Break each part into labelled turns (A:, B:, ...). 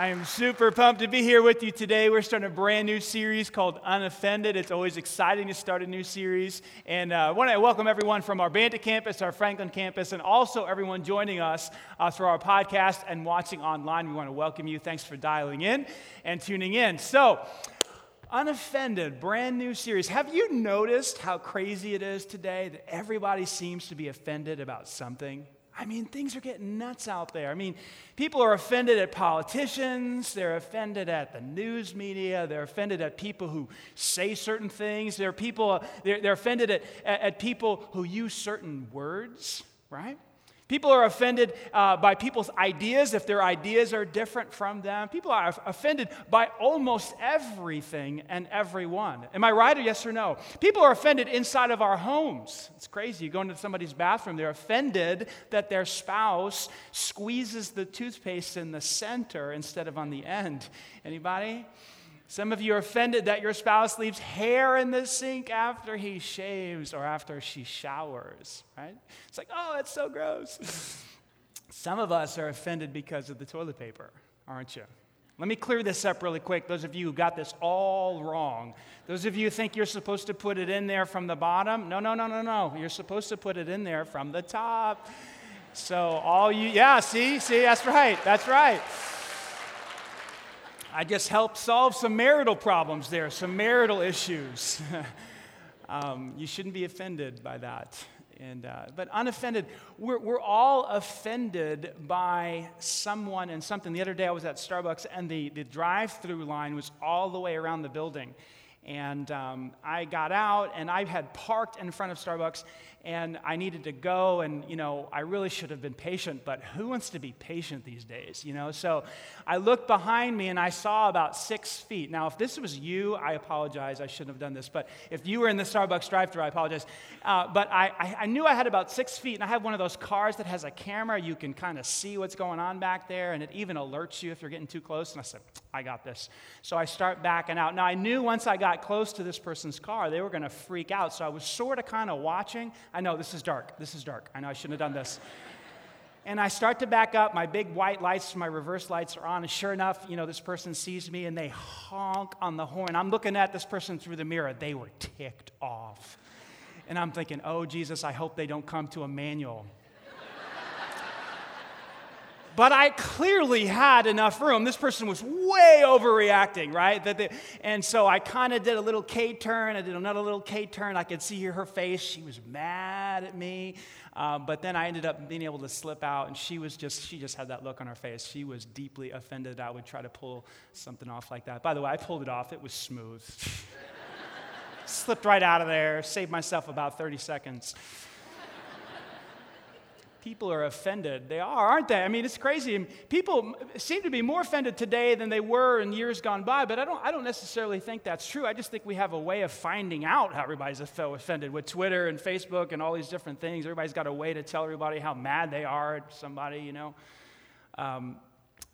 A: I am super pumped to be here with you today. We're starting a brand new series called Unoffended. It's always exciting to start a new series. And uh, I want to welcome everyone from our Bandit campus, our Franklin campus, and also everyone joining us uh, through our podcast and watching online. We want to welcome you. Thanks for dialing in and tuning in. So, Unoffended, brand new series. Have you noticed how crazy it is today that everybody seems to be offended about something? I mean, things are getting nuts out there. I mean, people are offended at politicians, they're offended at the news media, they're offended at people who say certain things, they're, people, they're, they're offended at, at people who use certain words, right? People are offended uh, by people's ideas if their ideas are different from them. People are offended by almost everything and everyone. Am I right or yes or no? People are offended inside of our homes. It's crazy. You go into somebody's bathroom, they're offended that their spouse squeezes the toothpaste in the center instead of on the end. Anybody? Some of you are offended that your spouse leaves hair in the sink after he shaves or after she showers, right? It's like, oh, that's so gross. Some of us are offended because of the toilet paper, aren't you? Let me clear this up really quick. Those of you who got this all wrong, those of you who think you're supposed to put it in there from the bottom, no, no, no, no, no. You're supposed to put it in there from the top. So, all you, yeah, see, see, that's right, that's right. I just helped solve some marital problems there, some marital issues. um, you shouldn't be offended by that. And, uh, but unoffended, we're, we're all offended by someone and something. The other day I was at Starbucks and the, the drive through line was all the way around the building. And um, I got out and I had parked in front of Starbucks and I needed to go. And, you know, I really should have been patient, but who wants to be patient these days, you know? So I looked behind me and I saw about six feet. Now, if this was you, I apologize. I shouldn't have done this. But if you were in the Starbucks drive thru I apologize. Uh, but I, I, I knew I had about six feet, and I have one of those cars that has a camera. You can kind of see what's going on back there, and it even alerts you if you're getting too close. And I said, I got this. So I start backing out. Now, I knew once I got close to this person's car, they were going to freak out. So I was sort of kind of watching. I know this is dark. This is dark. I know I shouldn't have done this. And I start to back up. My big white lights, my reverse lights are on. And sure enough, you know, this person sees me and they honk on the horn. I'm looking at this person through the mirror. They were ticked off. And I'm thinking, oh, Jesus, I hope they don't come to Emmanuel. But I clearly had enough room. This person was way overreacting, right? That they, and so I kind of did a little K turn. I did another little K turn. I could see her face. She was mad at me. Uh, but then I ended up being able to slip out, and she was just, she just had that look on her face. She was deeply offended I would try to pull something off like that. By the way, I pulled it off. It was smooth. Slipped right out of there, saved myself about 30 seconds people are offended. They are, aren't they? I mean, it's crazy. People seem to be more offended today than they were in years gone by, but I don't, I don't necessarily think that's true. I just think we have a way of finding out how everybody's offended with Twitter and Facebook and all these different things. Everybody's got a way to tell everybody how mad they are at somebody, you know. Um,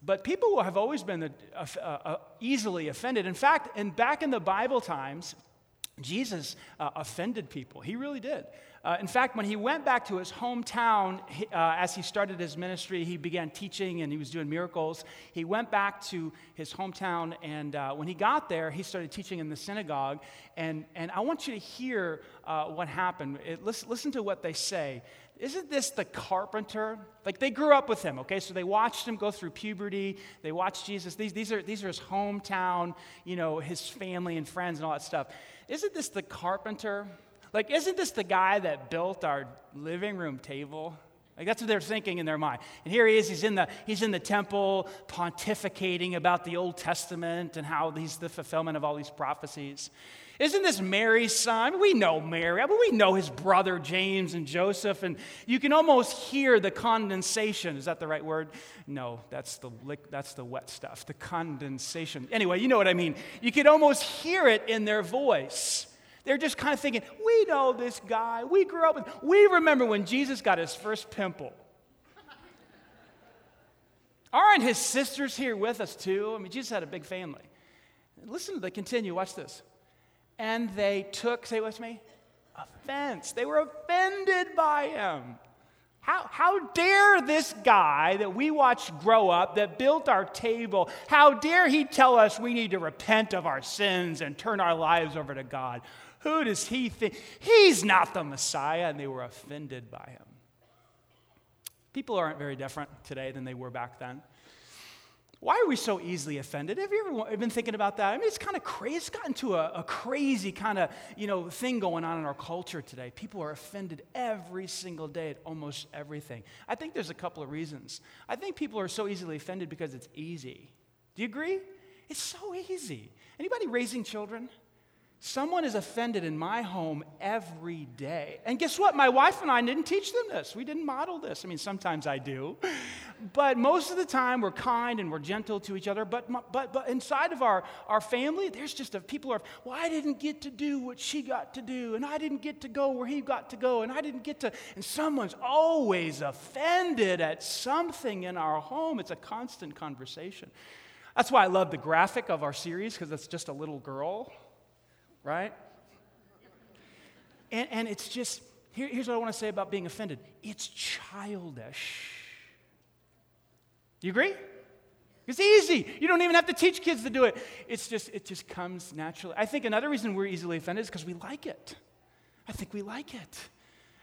A: but people have always been easily offended. In fact, and back in the Bible times, Jesus uh, offended people. He really did. Uh, in fact, when he went back to his hometown, uh, as he started his ministry, he began teaching and he was doing miracles. He went back to his hometown, and uh, when he got there, he started teaching in the synagogue. And, and I want you to hear uh, what happened. It, listen, listen to what they say. Isn't this the carpenter? Like they grew up with him, okay? So they watched him go through puberty. They watched Jesus. These, these, are, these are his hometown, you know, his family and friends and all that stuff. Isn't this the carpenter? Like, isn't this the guy that built our living room table? Like that's what they're thinking in their mind. And here he is, he's in the, he's in the temple pontificating about the Old Testament and how he's the fulfillment of all these prophecies. Isn't this Mary's son? We know Mary. I mean, we know his brother James and Joseph, and you can almost hear the condensation. Is that the right word? No, that's the, that's the wet stuff, the condensation. Anyway, you know what I mean. You can almost hear it in their voice. They're just kind of thinking, we know this guy. We grew up with, we remember when Jesus got his first pimple. Aren't his sisters here with us too? I mean, Jesus had a big family. Listen, to the continue. Watch this. And they took, say with me, offense. They were offended by him. How, how dare this guy that we watched grow up, that built our table, how dare he tell us we need to repent of our sins and turn our lives over to God? Who does he think? He's not the Messiah, and they were offended by him. People aren't very different today than they were back then. Why are we so easily offended? Have you ever been thinking about that? I mean, it's kind of crazy. It's gotten to a, a crazy kind of, you know, thing going on in our culture today. People are offended every single day at almost everything. I think there's a couple of reasons. I think people are so easily offended because it's easy. Do you agree? It's so easy. Anybody raising children? Someone is offended in my home every day. And guess what? My wife and I didn't teach them this. We didn't model this. I mean, sometimes I do. But most of the time, we're kind and we're gentle to each other. But, but, but inside of our, our family, there's just a, people are, well, I didn't get to do what she got to do. And I didn't get to go where he got to go. And I didn't get to. And someone's always offended at something in our home. It's a constant conversation. That's why I love the graphic of our series, because it's just a little girl right? And, and it's just, here, here's what I want to say about being offended it's childish. Do you agree? It's easy. You don't even have to teach kids to do it. It's just, it just comes naturally. I think another reason we're easily offended is because we like it. I think we like it.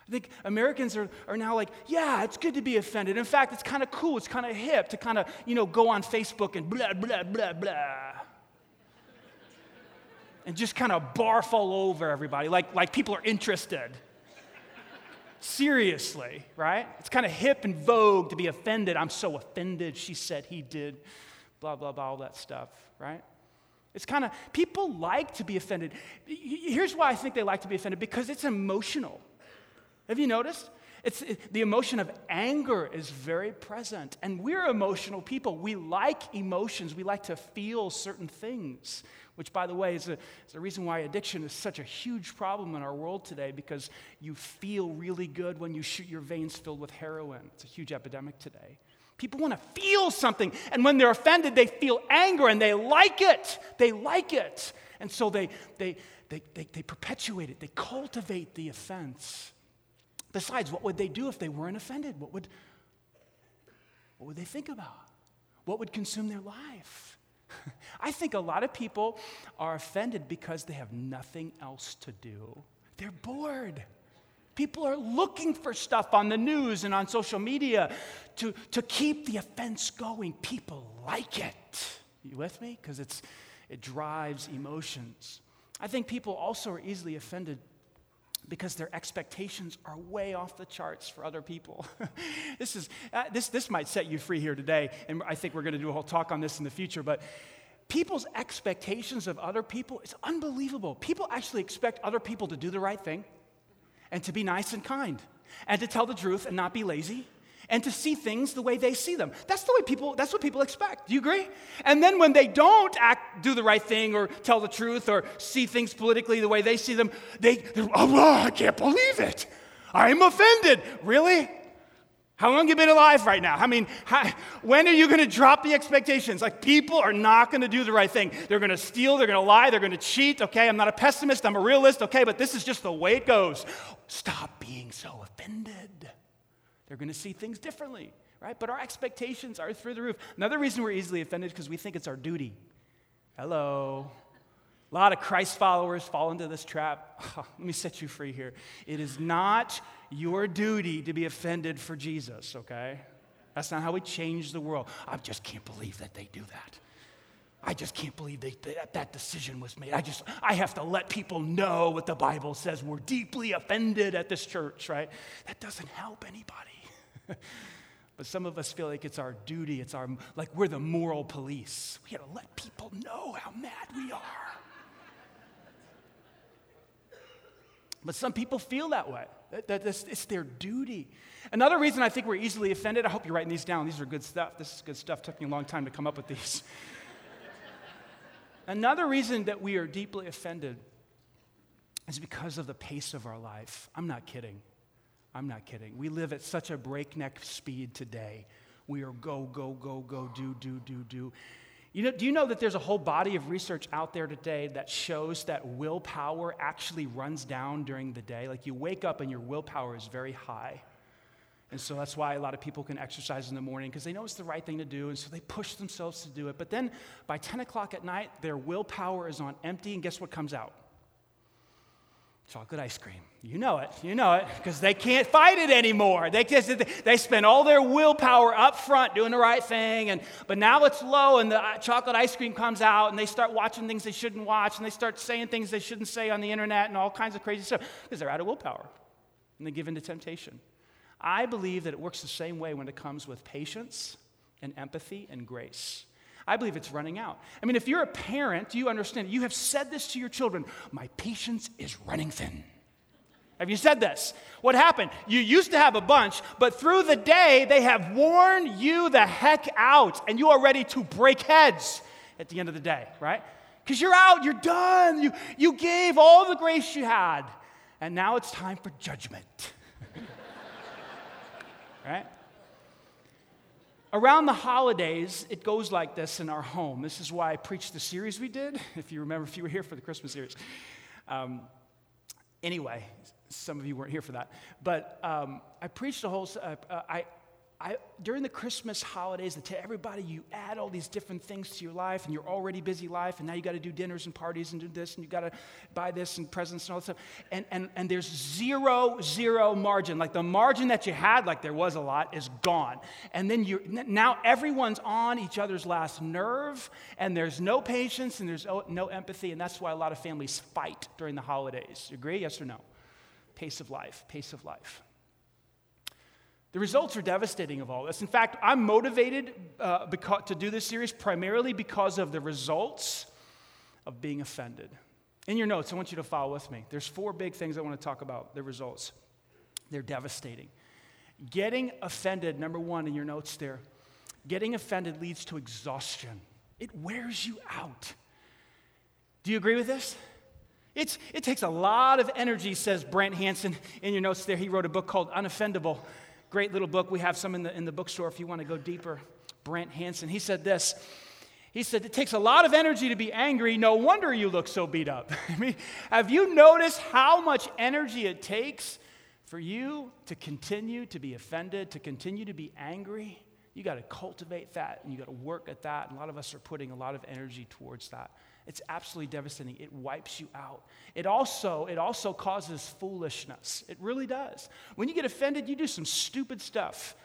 A: I think Americans are, are now like, yeah, it's good to be offended. In fact, it's kind of cool, it's kind of hip to kind of, you know, go on Facebook and blah, blah, blah, blah and just kind of barf all over everybody, like, like people are interested. Seriously, right? It's kind of hip and vogue to be offended. I'm so offended, she said he did, blah, blah, blah, all that stuff, right? It's kind of, people like to be offended. Here's why I think they like to be offended because it's emotional. Have you noticed? It's, it, the emotion of anger is very present. And we're emotional people. We like emotions, we like to feel certain things which, by the way, is, a, is the reason why addiction is such a huge problem in our world today because you feel really good when you shoot your veins filled with heroin. It's a huge epidemic today. People want to feel something, and when they're offended, they feel anger and they like it. They like it. And so they, they, they, they, they perpetuate it, they cultivate the offense. Besides, what would they do if they weren't offended? What would, what would they think about? What would consume their life? I think a lot of people are offended because they have nothing else to do. They're bored. People are looking for stuff on the news and on social media to, to keep the offense going. People like it. You with me? Because it drives emotions. I think people also are easily offended because their expectations are way off the charts for other people. this, is, uh, this, this might set you free here today, and I think we're going to do a whole talk on this in the future, but people's expectations of other people is unbelievable. People actually expect other people to do the right thing and to be nice and kind and to tell the truth and not be lazy and to see things the way they see them. That's the way people that's what people expect. Do you agree? And then when they don't act do the right thing or tell the truth or see things politically the way they see them, they oh, I can't believe it. I'm offended. Really? How long have you been alive right now? I mean, how, when are you going to drop the expectations? Like, people are not going to do the right thing. They're going to steal, they're going to lie, they're going to cheat. Okay, I'm not a pessimist, I'm a realist. Okay, but this is just the way it goes. Stop being so offended. They're going to see things differently, right? But our expectations are through the roof. Another reason we're easily offended is because we think it's our duty. Hello. A lot of Christ followers fall into this trap. Oh, let me set you free here. It is not your duty to be offended for Jesus, okay? That's not how we change the world. I just can't believe that they do that. I just can't believe they, that that decision was made. I just, I have to let people know what the Bible says. We're deeply offended at this church, right? That doesn't help anybody. but some of us feel like it's our duty, it's our, like we're the moral police. We gotta let people know how mad we are. But some people feel that way. That, that it's their duty. Another reason I think we're easily offended, I hope you're writing these down. These are good stuff. This is good stuff. Took me a long time to come up with these. Another reason that we are deeply offended is because of the pace of our life. I'm not kidding. I'm not kidding. We live at such a breakneck speed today. We are go, go, go, go, do, do, do, do. You know, do you know that there's a whole body of research out there today that shows that willpower actually runs down during the day? Like you wake up and your willpower is very high. And so that's why a lot of people can exercise in the morning because they know it's the right thing to do. And so they push themselves to do it. But then by 10 o'clock at night, their willpower is on empty. And guess what comes out? Chocolate ice cream. You know it. You know it because they can't fight it anymore. They, just, they spend all their willpower up front doing the right thing. And, but now it's low and the uh, chocolate ice cream comes out and they start watching things they shouldn't watch and they start saying things they shouldn't say on the internet and all kinds of crazy stuff because they're out of willpower and they give in to temptation. I believe that it works the same way when it comes with patience and empathy and grace. I believe it's running out. I mean, if you're a parent, you understand, you have said this to your children my patience is running thin. Have you said this? What happened? You used to have a bunch, but through the day, they have worn you the heck out, and you are ready to break heads at the end of the day, right? Because you're out, you're done, you, you gave all the grace you had, and now it's time for judgment right? Around the holidays, it goes like this in our home. This is why I preached the series we did, if you remember, if you were here for the Christmas series. Um, anyway, some of you weren't here for that. But um, I preached a whole, uh, uh, I, I, during the Christmas holidays, to everybody, you add all these different things to your life, and you're already busy life, and now you got to do dinners and parties and do this, and you got to buy this and presents and all this stuff. And, and, and there's zero, zero margin. Like the margin that you had, like there was a lot, is gone. And then you now everyone's on each other's last nerve, and there's no patience and there's oh, no empathy, and that's why a lot of families fight during the holidays. You agree? Yes or no? Pace of life, pace of life. The results are devastating of all this. In fact, I'm motivated uh, because, to do this series primarily because of the results of being offended. In your notes, I want you to follow with me. There's four big things I want to talk about the results. They're devastating. Getting offended, number one in your notes there, getting offended leads to exhaustion. It wears you out. Do you agree with this? It's, it takes a lot of energy, says Brant Hansen in your notes there. He wrote a book called Unoffendable. Great little book. We have some in the, in the bookstore if you want to go deeper. Brant Hansen. He said this. He said, It takes a lot of energy to be angry. No wonder you look so beat up. I mean, have you noticed how much energy it takes for you to continue to be offended, to continue to be angry? You got to cultivate that and you got to work at that. And a lot of us are putting a lot of energy towards that. It's absolutely devastating. It wipes you out. It also, it also causes foolishness. It really does. When you get offended, you do some stupid stuff.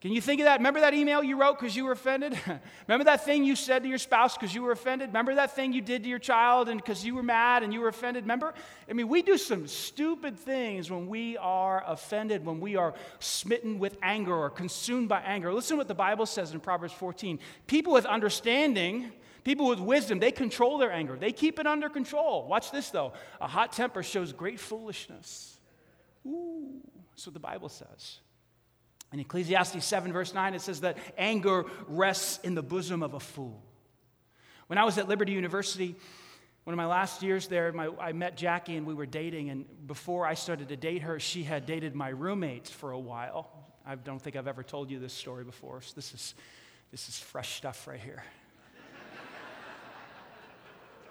A: Can you think of that? Remember that email you wrote because you were offended? Remember that thing you said to your spouse because you were offended? Remember that thing you did to your child and because you were mad and you were offended? Remember? I mean, we do some stupid things when we are offended, when we are smitten with anger or consumed by anger. Listen to what the Bible says in Proverbs 14. People with understanding People with wisdom, they control their anger, they keep it under control. Watch this though a hot temper shows great foolishness. Ooh, that's what the Bible says. In Ecclesiastes 7, verse 9, it says that anger rests in the bosom of a fool. When I was at Liberty University, one of my last years there, my, I met Jackie and we were dating. And before I started to date her, she had dated my roommates for a while. I don't think I've ever told you this story before. So this is, this is fresh stuff right here.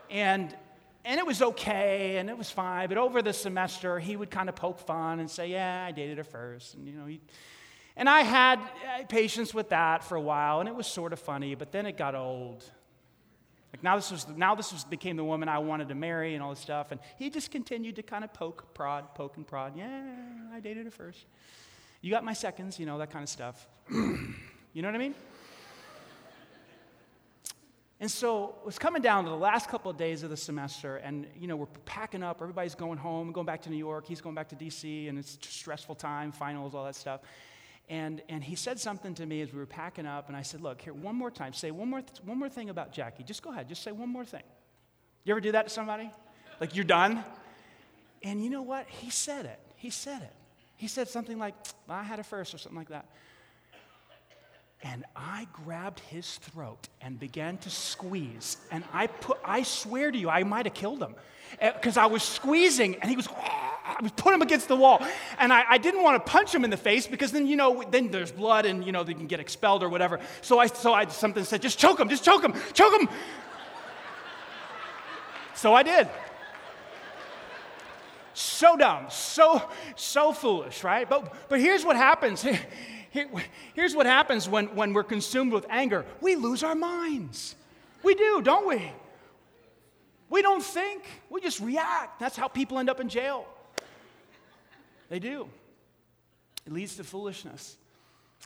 A: And, and it was okay and it was fine. But over the semester, he would kind of poke fun and say, Yeah, I dated her first. And, you know, he, and I had uh, patience with that for a while, and it was sort of funny, but then it got old. Like now this was now this was became the woman I wanted to marry and all this stuff, and he just continued to kind of poke, prod, poke and prod. Yeah, I dated her first. You got my seconds, you know that kind of stuff. you know what I mean? And so it was coming down to the last couple of days of the semester, and you know, we're packing up, everybody's going home, going back to New York, he's going back to DC, and it's stressful time, finals, all that stuff. And, and he said something to me as we were packing up, and I said, Look, here, one more time, say one more, th- one more thing about Jackie. Just go ahead, just say one more thing. You ever do that to somebody? Like, you're done? And you know what? He said it. He said it. He said something like, I had a first, or something like that. And I grabbed his throat and began to squeeze. And I put, I swear to you, I might have killed him. Because eh, I was squeezing and he was, I was putting him against the wall. And I, I, didn't want to punch him in the face because then, you know, then there's blood and, you know, they can get expelled or whatever. So I, so I something said, just choke him, just choke him, choke him. so I did. So dumb, so, so foolish, right? But, but here's what happens. Here, here's what happens when, when we're consumed with anger we lose our minds. We do, don't we? We don't think, we just react. That's how people end up in jail. They do. It leads to foolishness.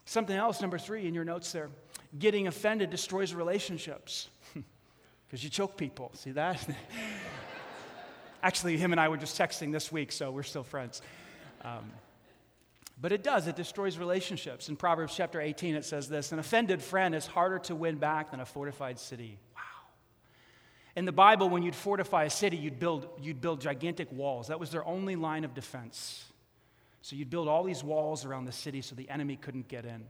A: Something else, number three in your notes there getting offended destroys relationships because you choke people. See that? Actually, him and I were just texting this week, so we're still friends. Um, but it does, it destroys relationships. In Proverbs chapter 18, it says this An offended friend is harder to win back than a fortified city. Wow. In the Bible, when you'd fortify a city, you'd build, you'd build gigantic walls. That was their only line of defense. So you'd build all these walls around the city so the enemy couldn't get in.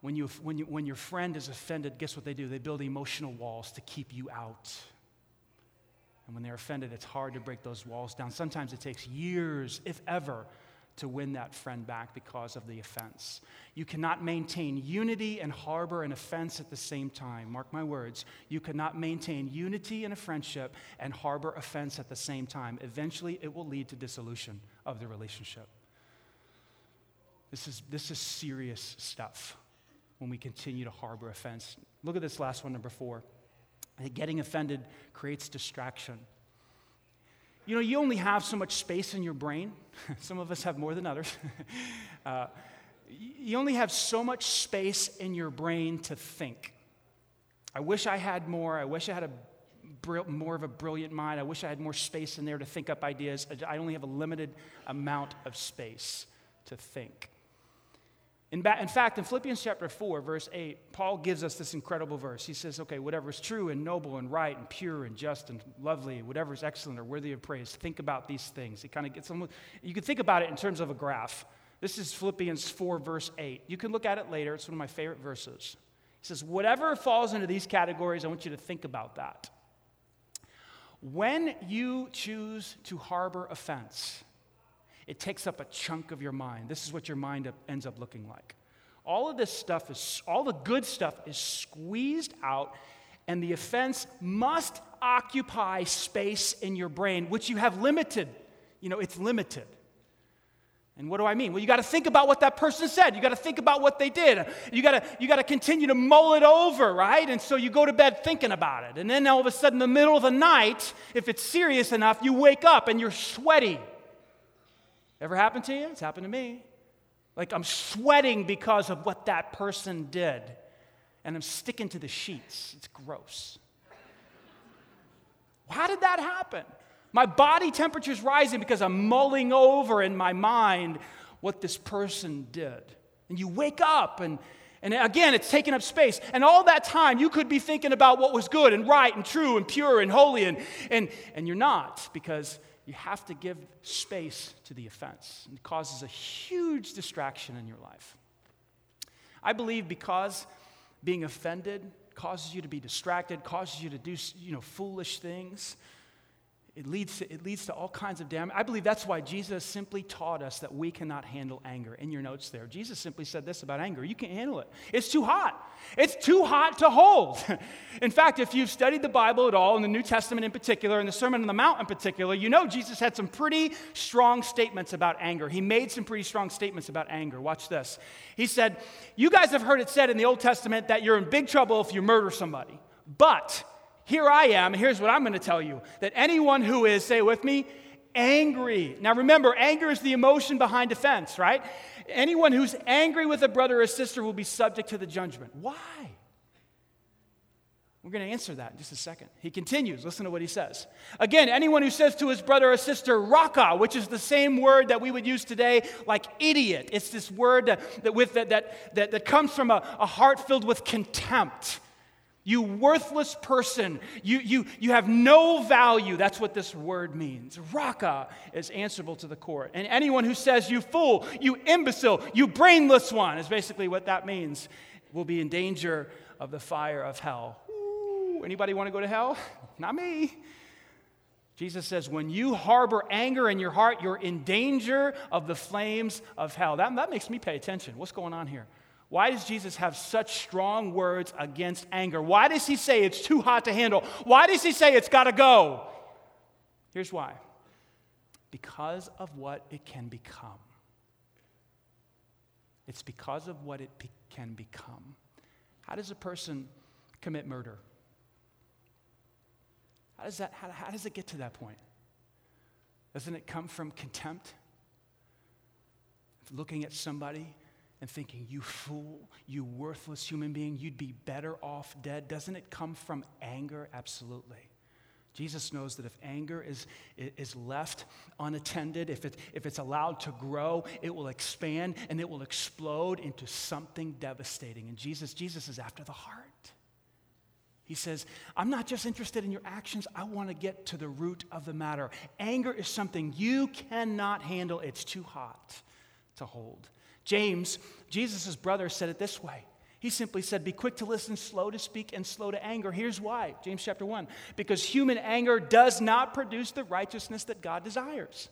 A: When, you, when, you, when your friend is offended, guess what they do? They build emotional walls to keep you out. And when they're offended, it's hard to break those walls down. Sometimes it takes years, if ever, to win that friend back because of the offense. You cannot maintain unity and harbor an offense at the same time. Mark my words. You cannot maintain unity in a friendship and harbor offense at the same time. Eventually, it will lead to dissolution of the relationship. This is, this is serious stuff when we continue to harbor offense. Look at this last one, number four. Getting offended creates distraction. You know, you only have so much space in your brain. Some of us have more than others. uh, you only have so much space in your brain to think. I wish I had more. I wish I had a more of a brilliant mind. I wish I had more space in there to think up ideas. I only have a limited amount of space to think. In, ba- in, fact, in Philippians chapter 4, verse 8, Paul gives us this incredible verse. He says, Okay, whatever is true and noble and right and pure and just and lovely, whatever is excellent or worthy of praise, think about these things. He kind of gets. You can think about it in terms of a graph. This is Philippians 4, verse 8. You can look at it later. It's one of my favorite verses. He says, Whatever falls into these categories, I want you to think about that. When you choose to harbor offense, it takes up a chunk of your mind. This is what your mind ends up looking like. All of this stuff is, all the good stuff is squeezed out, and the offense must occupy space in your brain, which you have limited. You know, it's limited. And what do I mean? Well, you got to think about what that person said. You got to think about what they did. You got to you got to continue to mull it over, right? And so you go to bed thinking about it. And then all of a sudden, in the middle of the night, if it's serious enough, you wake up and you're sweaty. Ever happened to you? It's happened to me. Like I'm sweating because of what that person did, and I'm sticking to the sheets. It's gross. How did that happen? My body temperature is rising because I'm mulling over in my mind what this person did. And you wake up, and, and again, it's taking up space. And all that time, you could be thinking about what was good and right and true and pure and holy, and, and, and you're not because you have to give space to the offense. It causes a huge distraction in your life. I believe because being offended causes you to be distracted, causes you to do you know, foolish things, it leads, to, it leads to all kinds of damage. I believe that's why Jesus simply taught us that we cannot handle anger. In your notes there, Jesus simply said this about anger you can't handle it. It's too hot. It's too hot to hold. in fact, if you've studied the Bible at all, in the New Testament in particular, and the Sermon on the Mount in particular, you know Jesus had some pretty strong statements about anger. He made some pretty strong statements about anger. Watch this. He said, You guys have heard it said in the Old Testament that you're in big trouble if you murder somebody. But here I am, here's what I'm going to tell you that anyone who is, say with me, angry. Now remember, anger is the emotion behind offense, right? Anyone who's angry with a brother or sister will be subject to the judgment. Why? We're going to answer that in just a second. He continues. Listen to what he says. Again, anyone who says to his brother or sister, raka, which is the same word that we would use today, like idiot. It's this word that, that, with, that, that, that, that comes from a, a heart filled with contempt. You worthless person. You, you, you have no value. That's what this word means. Raka is answerable to the court. And anyone who says, you fool, you imbecile, you brainless one, is basically what that means, will be in danger of the fire of hell. Ooh, anybody want to go to hell? Not me. Jesus says, when you harbor anger in your heart, you're in danger of the flames of hell. That, that makes me pay attention. What's going on here? Why does Jesus have such strong words against anger? Why does he say it's too hot to handle? Why does he say it's got to go? Here's why because of what it can become. It's because of what it be- can become. How does a person commit murder? How does, that, how, how does it get to that point? Doesn't it come from contempt? Looking at somebody and thinking, you fool, you worthless human being, you'd be better off dead. Doesn't it come from anger? Absolutely. Jesus knows that if anger is, is left unattended, if, it, if it's allowed to grow, it will expand and it will explode into something devastating. And Jesus, Jesus is after the heart. He says, I'm not just interested in your actions, I want to get to the root of the matter. Anger is something you cannot handle, it's too hot to hold. James, Jesus' brother, said it this way he simply said, Be quick to listen, slow to speak, and slow to anger. Here's why James chapter 1 because human anger does not produce the righteousness that God desires.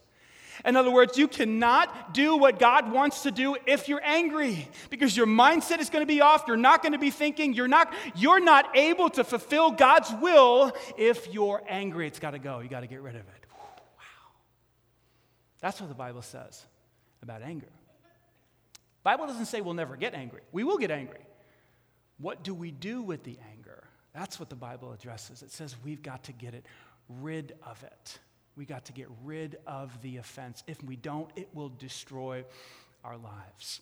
A: In other words, you cannot do what God wants to do if you're angry because your mindset is going to be off. You're not going to be thinking. You're not, you're not able to fulfill God's will if you're angry. It's got to go. You got to get rid of it. Wow. That's what the Bible says about anger. Bible doesn't say we'll never get angry. We will get angry. What do we do with the anger? That's what the Bible addresses. It says we've got to get it rid of it. We got to get rid of the offense. If we don't, it will destroy our lives.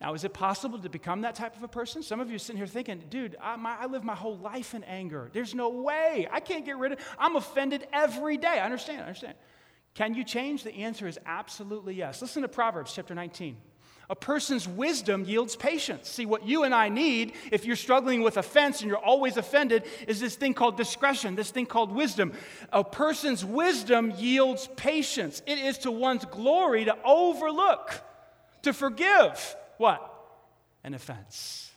A: Now, is it possible to become that type of a person? Some of you are sitting here thinking, dude, I, my, I live my whole life in anger. There's no way. I can't get rid of. I'm offended every day. I understand, I understand. Can you change? The answer is absolutely yes. Listen to Proverbs chapter 19. A person's wisdom yields patience. See, what you and I need, if you're struggling with offense and you're always offended, is this thing called discretion, this thing called wisdom. A person's wisdom yields patience. It is to one's glory to overlook, to forgive what? An offense.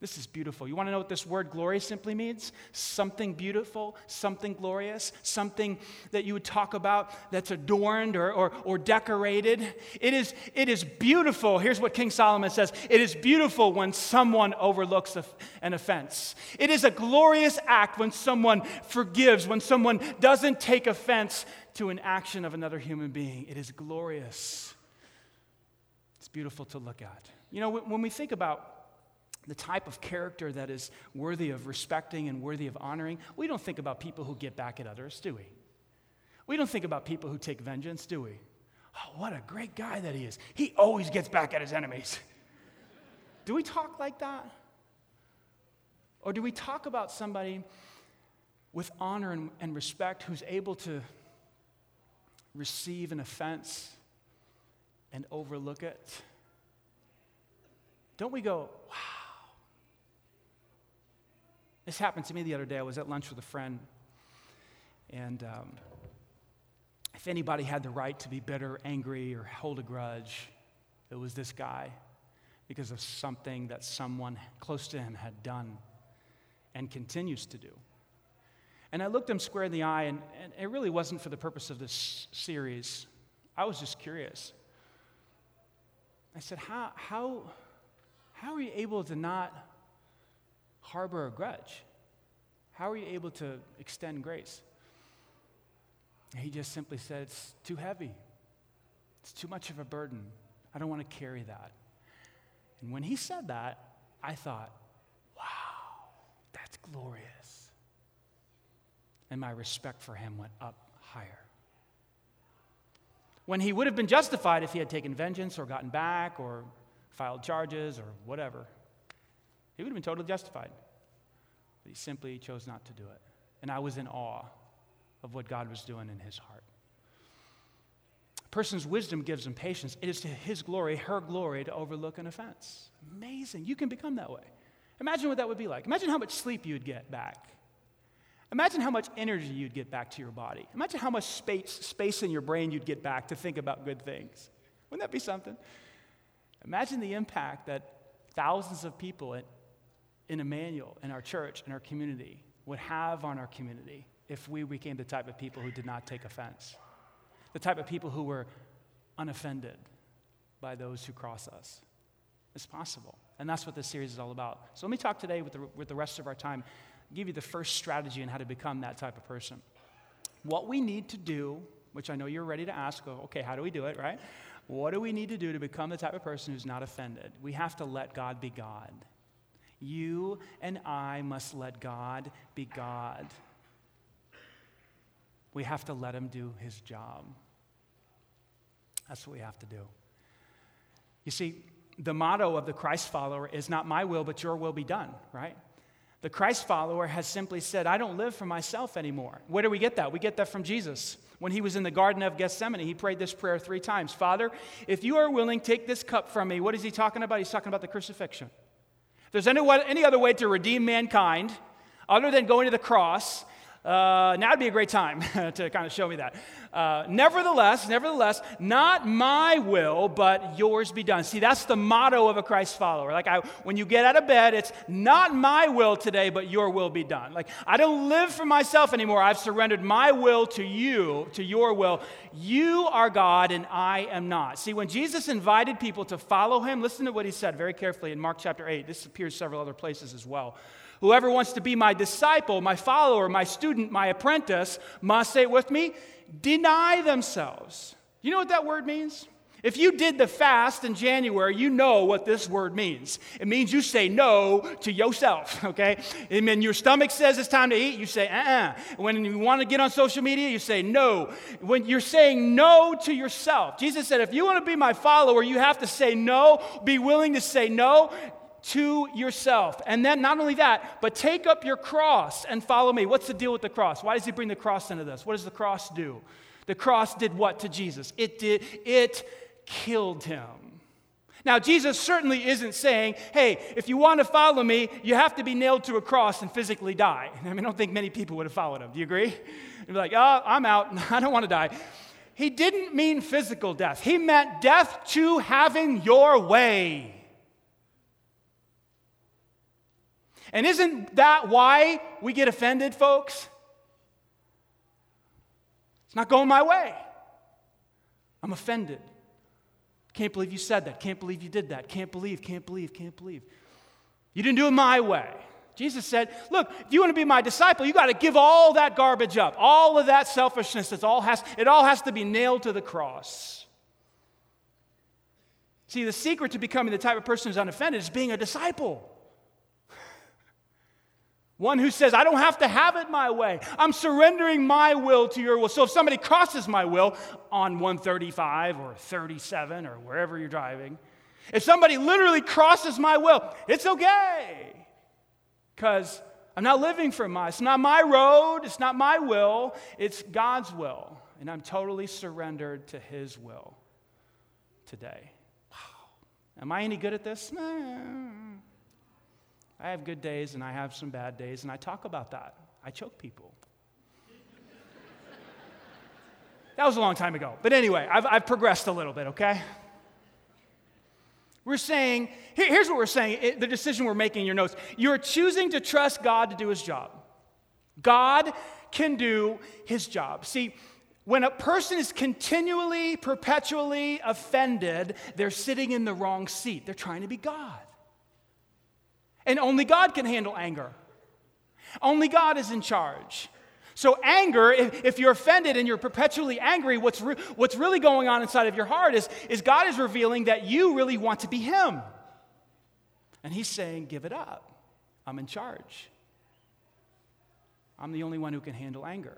A: This is beautiful. You want to know what this word glory simply means? Something beautiful, something glorious, something that you would talk about that's adorned or, or, or decorated. It is, it is beautiful. Here's what King Solomon says It is beautiful when someone overlooks an offense. It is a glorious act when someone forgives, when someone doesn't take offense to an action of another human being. It is glorious. It's beautiful to look at. You know, when we think about the type of character that is worthy of respecting and worthy of honoring, we don't think about people who get back at others, do we? We don't think about people who take vengeance, do we? Oh, what a great guy that he is. He always gets back at his enemies. do we talk like that? Or do we talk about somebody with honor and, and respect who's able to receive an offense and overlook it? Don't we go, wow, this happened to me the other day. I was at lunch with a friend, and um, if anybody had the right to be bitter, angry, or hold a grudge, it was this guy because of something that someone close to him had done and continues to do. And I looked him square in the eye, and, and it really wasn't for the purpose of this series. I was just curious. I said, How, how, how are you able to not harbor a grudge? How are you able to extend grace? He just simply said, It's too heavy. It's too much of a burden. I don't want to carry that. And when he said that, I thought, wow, that's glorious. And my respect for him went up higher. When he would have been justified if he had taken vengeance or gotten back or filed charges or whatever, he would have been totally justified. But he simply chose not to do it. And I was in awe of what God was doing in his heart. A person's wisdom gives him patience. It is to his glory, her glory, to overlook an offense. Amazing. You can become that way. Imagine what that would be like. Imagine how much sleep you'd get back. Imagine how much energy you'd get back to your body. Imagine how much space, space in your brain you'd get back to think about good things. Wouldn't that be something? Imagine the impact that thousands of people in Emmanuel, in our church, in our community, would have on our community if we became the type of people who did not take offense, the type of people who were unoffended by those who cross us. It's possible. And that's what this series is all about. So let me talk today with the, with the rest of our time, give you the first strategy on how to become that type of person. What we need to do which I know you're ready to ask, okay, how do we do it, right? What do we need to do to become the type of person who's not offended? We have to let God be God. You and I must let God be God. We have to let Him do His job. That's what we have to do. You see, the motto of the Christ follower is not my will, but your will be done, right? The Christ follower has simply said, I don't live for myself anymore. Where do we get that? We get that from Jesus. When he was in the Garden of Gethsemane, he prayed this prayer three times Father, if you are willing, take this cup from me. What is he talking about? He's talking about the crucifixion. If there's any, any other way to redeem mankind other than going to the cross, uh, now would be a great time to kind of show me that. Uh, nevertheless, nevertheless, not my will, but yours be done. See, that's the motto of a Christ follower. Like, I, when you get out of bed, it's not my will today, but your will be done. Like, I don't live for myself anymore. I've surrendered my will to you, to your will. You are God, and I am not. See, when Jesus invited people to follow him, listen to what he said very carefully in Mark chapter 8. This appears several other places as well. Whoever wants to be my disciple, my follower, my student, my apprentice must say it with me deny themselves. You know what that word means? If you did the fast in January, you know what this word means. It means you say no to yourself, okay? And when your stomach says it's time to eat, you say uh uh When you want to get on social media, you say no. When you're saying no to yourself, Jesus said, if you want to be my follower, you have to say no, be willing to say no to yourself. And then not only that, but take up your cross and follow me. What's the deal with the cross? Why does he bring the cross into this? What does the cross do? The cross did what to Jesus? It did it killed him. Now, Jesus certainly isn't saying, hey, if you want to follow me, you have to be nailed to a cross and physically die. I mean, I don't think many people would have followed him. Do you agree? They'd be like, oh, I'm out. I don't want to die. He didn't mean physical death, he meant death to having your way. And isn't that why we get offended, folks? It's not going my way. I'm offended. Can't believe you said that. Can't believe you did that. Can't believe, can't believe, can't believe. You didn't do it my way. Jesus said, Look, if you want to be my disciple, you got to give all that garbage up. All of that selfishness, it all, has, it all has to be nailed to the cross. See, the secret to becoming the type of person who's unoffended is being a disciple. One who says, I don't have to have it my way. I'm surrendering my will to your will. So if somebody crosses my will on 135 or 37 or wherever you're driving, if somebody literally crosses my will, it's okay. Because I'm not living for my, it's not my road, it's not my will, it's God's will. And I'm totally surrendered to His will today. Wow. Am I any good at this? I have good days and I have some bad days, and I talk about that. I choke people. that was a long time ago. But anyway, I've, I've progressed a little bit, okay? We're saying, here, here's what we're saying it, the decision we're making in your notes. You're choosing to trust God to do his job. God can do his job. See, when a person is continually, perpetually offended, they're sitting in the wrong seat. They're trying to be God. And only God can handle anger. Only God is in charge. So, anger, if, if you're offended and you're perpetually angry, what's, re- what's really going on inside of your heart is, is God is revealing that you really want to be Him. And He's saying, Give it up. I'm in charge. I'm the only one who can handle anger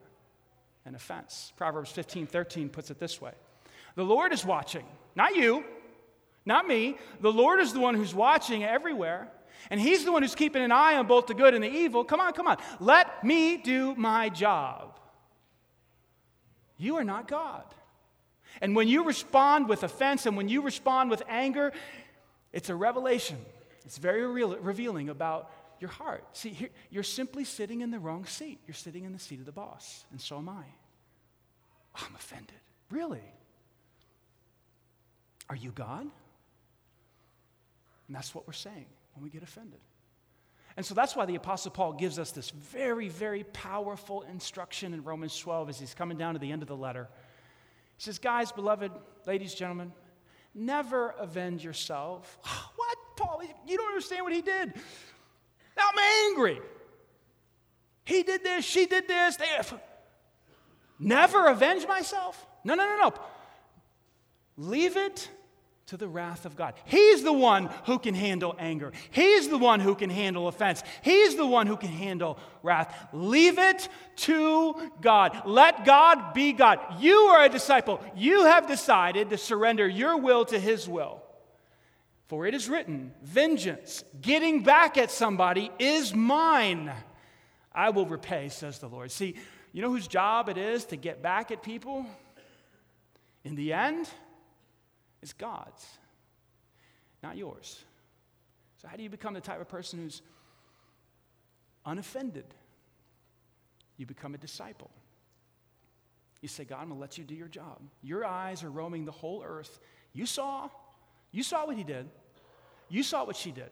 A: and offense. Proverbs 15 13 puts it this way The Lord is watching, not you, not me. The Lord is the one who's watching everywhere and He's the one who's keeping an eye on both the good and the evil. Come on, come on. Let me do my job. You are not God. And when you respond with offense and when you respond with anger, it's a revelation. It's very real, revealing about your heart. See, here, you're simply sitting in the wrong seat. You're sitting in the seat of the boss, and so am I. I'm offended. Really? Are you God? And that's what we're saying when we get offended. And so that's why the Apostle Paul gives us this very, very powerful instruction in Romans 12 as he's coming down to the end of the letter. He says, Guys, beloved, ladies, gentlemen, never avenge yourself. what, Paul? You don't understand what he did. Now I'm angry. He did this, she did this. They... Never avenge myself? No, no, no, no. Leave it to the wrath of God. He's the one who can handle anger. He's the one who can handle offense. He's the one who can handle wrath. Leave it to God. Let God be God. You are a disciple. You have decided to surrender your will to His will. For it is written, Vengeance, getting back at somebody, is mine. I will repay, says the Lord. See, you know whose job it is to get back at people? In the end, it's God's, not yours. So, how do you become the type of person who's unoffended? You become a disciple. You say, God, I'm going to let you do your job. Your eyes are roaming the whole earth. You saw, you saw what he did. You saw what she did.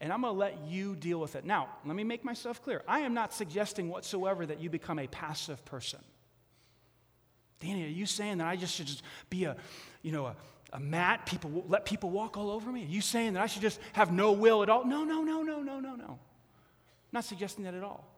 A: And I'm going to let you deal with it. Now, let me make myself clear. I am not suggesting whatsoever that you become a passive person. Danny, are you saying that I just should just be a, you know, a, a mat, people let people walk all over me? Are you saying that I should just have no will at all? No, no, no, no, no, no, no. Not suggesting that at all.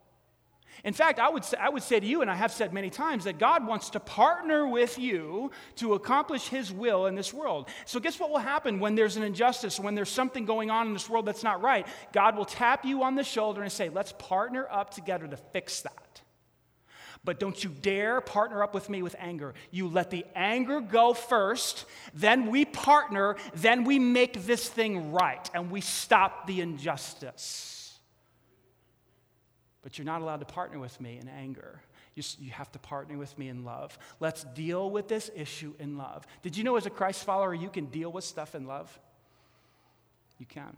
A: In fact, I would, say, I would say to you, and I have said many times, that God wants to partner with you to accomplish His will in this world. So, guess what will happen when there's an injustice, when there's something going on in this world that's not right? God will tap you on the shoulder and say, Let's partner up together to fix that. But don't you dare partner up with me with anger. You let the anger go first, then we partner, then we make this thing right, and we stop the injustice. But you're not allowed to partner with me in anger. You, you have to partner with me in love. Let's deal with this issue in love. Did you know, as a Christ follower, you can deal with stuff in love? You can.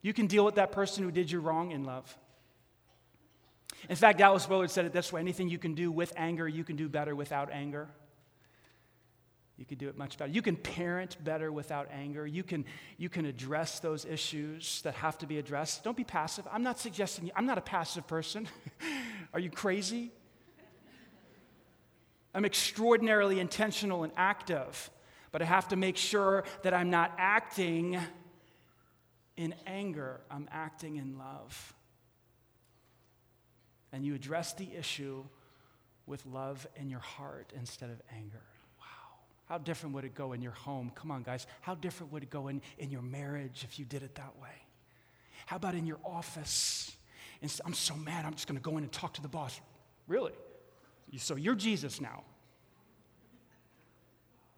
A: You can deal with that person who did you wrong in love. In fact, Dallas Willard said it this way anything you can do with anger, you can do better without anger. You can do it much better. You can parent better without anger. You can, you can address those issues that have to be addressed. Don't be passive. I'm not suggesting, you, I'm not a passive person. Are you crazy? I'm extraordinarily intentional and active, but I have to make sure that I'm not acting in anger, I'm acting in love and you address the issue with love in your heart instead of anger. Wow. How different would it go in your home? Come on, guys. How different would it go in, in your marriage if you did it that way? How about in your office? And I'm so mad, I'm just going to go in and talk to the boss. Really? So you're Jesus now.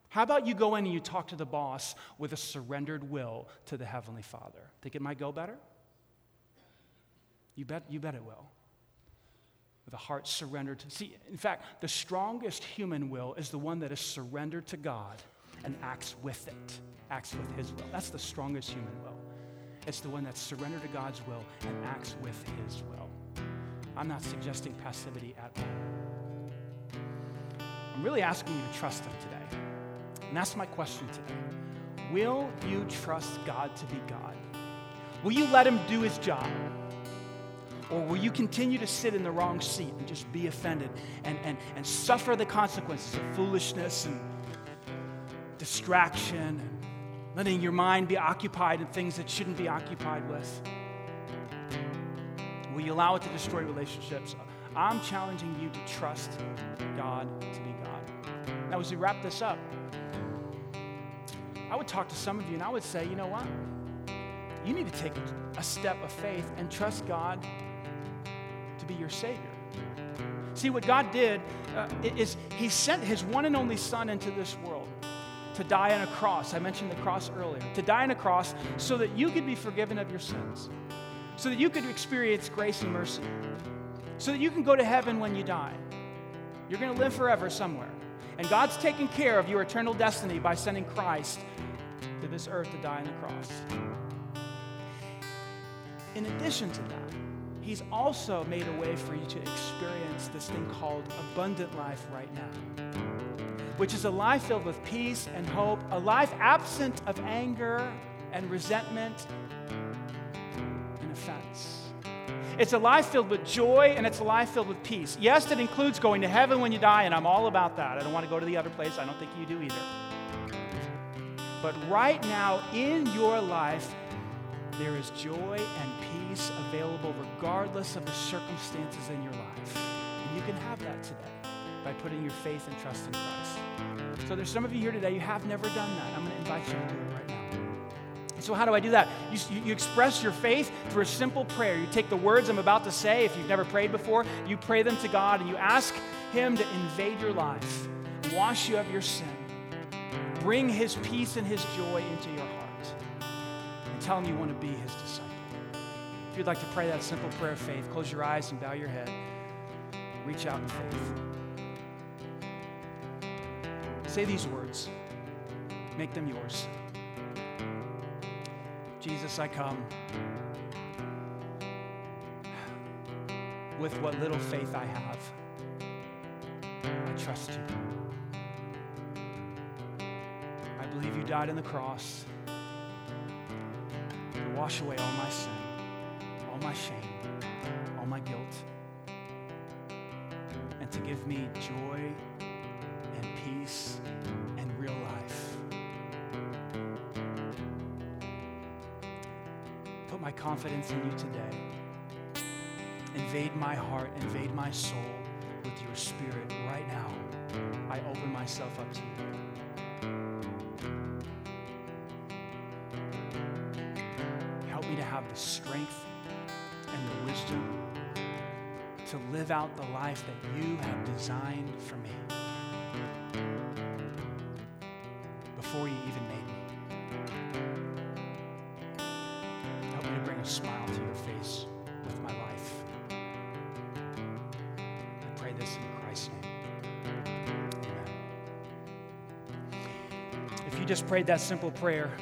A: How about you go in and you talk to the boss with a surrendered will to the Heavenly Father? Think it might go better? You bet, you bet it will with a heart surrendered to. See, in fact, the strongest human will is the one that is surrendered to God and acts with it, acts with His will. That's the strongest human will. It's the one that's surrendered to God's will and acts with His will. I'm not suggesting passivity at all. I'm really asking you to trust Him today. And that's my question today. Will you trust God to be God? Will you let Him do His job? Or will you continue to sit in the wrong seat and just be offended and, and, and suffer the consequences of foolishness and distraction and letting your mind be occupied in things that shouldn't be occupied with? Will you allow it to destroy relationships? I'm challenging you to trust God to be God. Now, as we wrap this up, I would talk to some of you and I would say, you know what? You need to take a step of faith and trust God to be your Savior. See, what God did uh, is He sent His one and only Son into this world to die on a cross. I mentioned the cross earlier. To die on a cross so that you could be forgiven of your sins, so that you could experience grace and mercy, so that you can go to heaven when you die. You're going to live forever somewhere. And God's taking care of your eternal destiny by sending Christ to this earth to die on the cross. In addition to that, He's also made a way for you to experience this thing called abundant life right now, which is a life filled with peace and hope, a life absent of anger and resentment and offense. It's a life filled with joy and it's a life filled with peace. Yes, it includes going to heaven when you die, and I'm all about that. I don't want to go to the other place. I don't think you do either. But right now in your life, there is joy and peace available regardless of the circumstances in your life. And you can have that today. by putting your faith and trust in Christ. So there's some of you here today, you have never done that. I'm going to invite you to do it right now. So, how do I do that? You, you, express your faith through a simple prayer. You take the words I'm about to say, if you've never prayed before, you pray them to God and you ask Him to invade your life, wash you of your sin, bring His peace and His joy into your heart, tell Him you want to be His disciple. If you'd like to pray that simple prayer of faith, close your eyes and bow your head. Reach out in faith. Say these words, make them yours. Jesus, I come with what little faith I have. I trust you. I believe you died on the cross wash away all my sin, all my shame, all my guilt, and to give me joy and peace and real life. Put my confidence in you today. Invade my heart, invade my soul with your spirit right now. I open myself up to you. The strength and the wisdom to live out the life that you have designed for me before you even made me. Help me to bring a smile to your face with my life. I pray this in Christ's name. Amen. If you just prayed that simple prayer,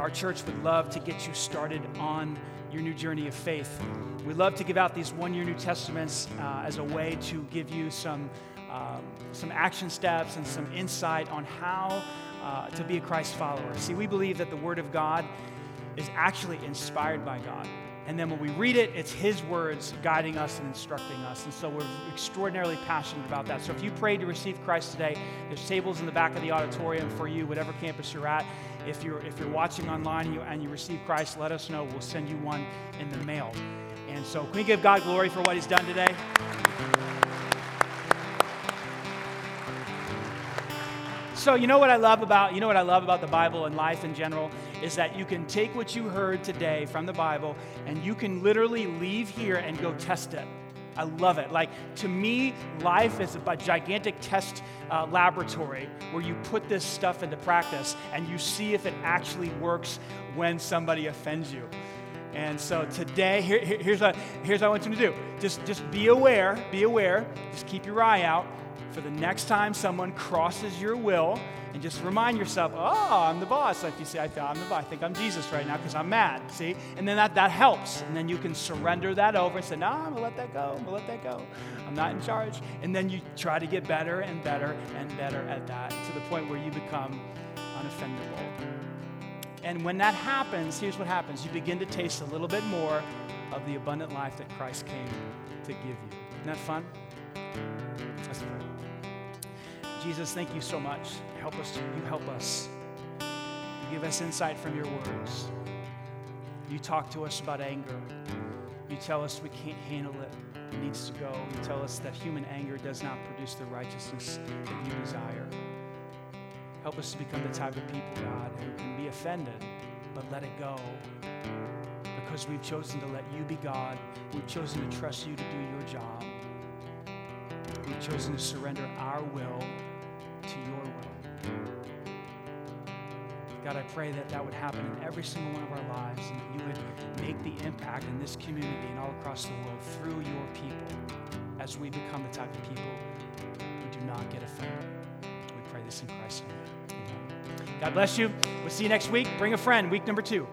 A: our church would love to get you started on your new journey of faith. We love to give out these one year New Testaments uh, as a way to give you some, um, some action steps and some insight on how uh, to be a Christ follower. See, we believe that the Word of God is actually inspired by God. And then when we read it, it's His words guiding us and instructing us. And so we're extraordinarily passionate about that. So if you prayed to receive Christ today, there's tables in the back of the auditorium for you, whatever campus you're at. If you're, if you're watching online and you, and you receive Christ, let us know. We'll send you one in the mail. And so, can we give God glory for what He's done today? So you know what I love about you know what I love about the Bible and life in general is that you can take what you heard today from the Bible and you can literally leave here and go test it. I love it. Like, to me, life is a gigantic test uh, laboratory where you put this stuff into practice and you see if it actually works when somebody offends you. And so today, here, here's, what, here's what I want you to do. Just, just be aware, be aware, just keep your eye out for the next time someone crosses your will and just remind yourself, oh, I'm the boss. Like you say, I, I'm the boss. I think I'm Jesus right now because I'm mad. See? And then that, that helps. And then you can surrender that over and say, no, I'm going to let that go. I'm going to let that go. I'm not in charge. And then you try to get better and better and better at that to the point where you become unoffendable. And when that happens, here's what happens you begin to taste a little bit more of the abundant life that Christ came to give you. Isn't that fun? Let's pray. Jesus, thank you so much. Help us. You help us. You give us insight from your words. You talk to us about anger. You tell us we can't handle it. It needs to go. You tell us that human anger does not produce the righteousness that you desire. Help us to become the type of people, God, who can be offended, but let it go. Because we've chosen to let you be God. We've chosen to trust you to do your job. We've chosen to surrender our will to your will. God, I pray that that would happen in every single one of our lives and that you would make the impact in this community and all across the world through your people as we become the type of people who do not get offended. We pray this in Christ's name. God bless you. We'll see you next week. Bring a friend, week number two.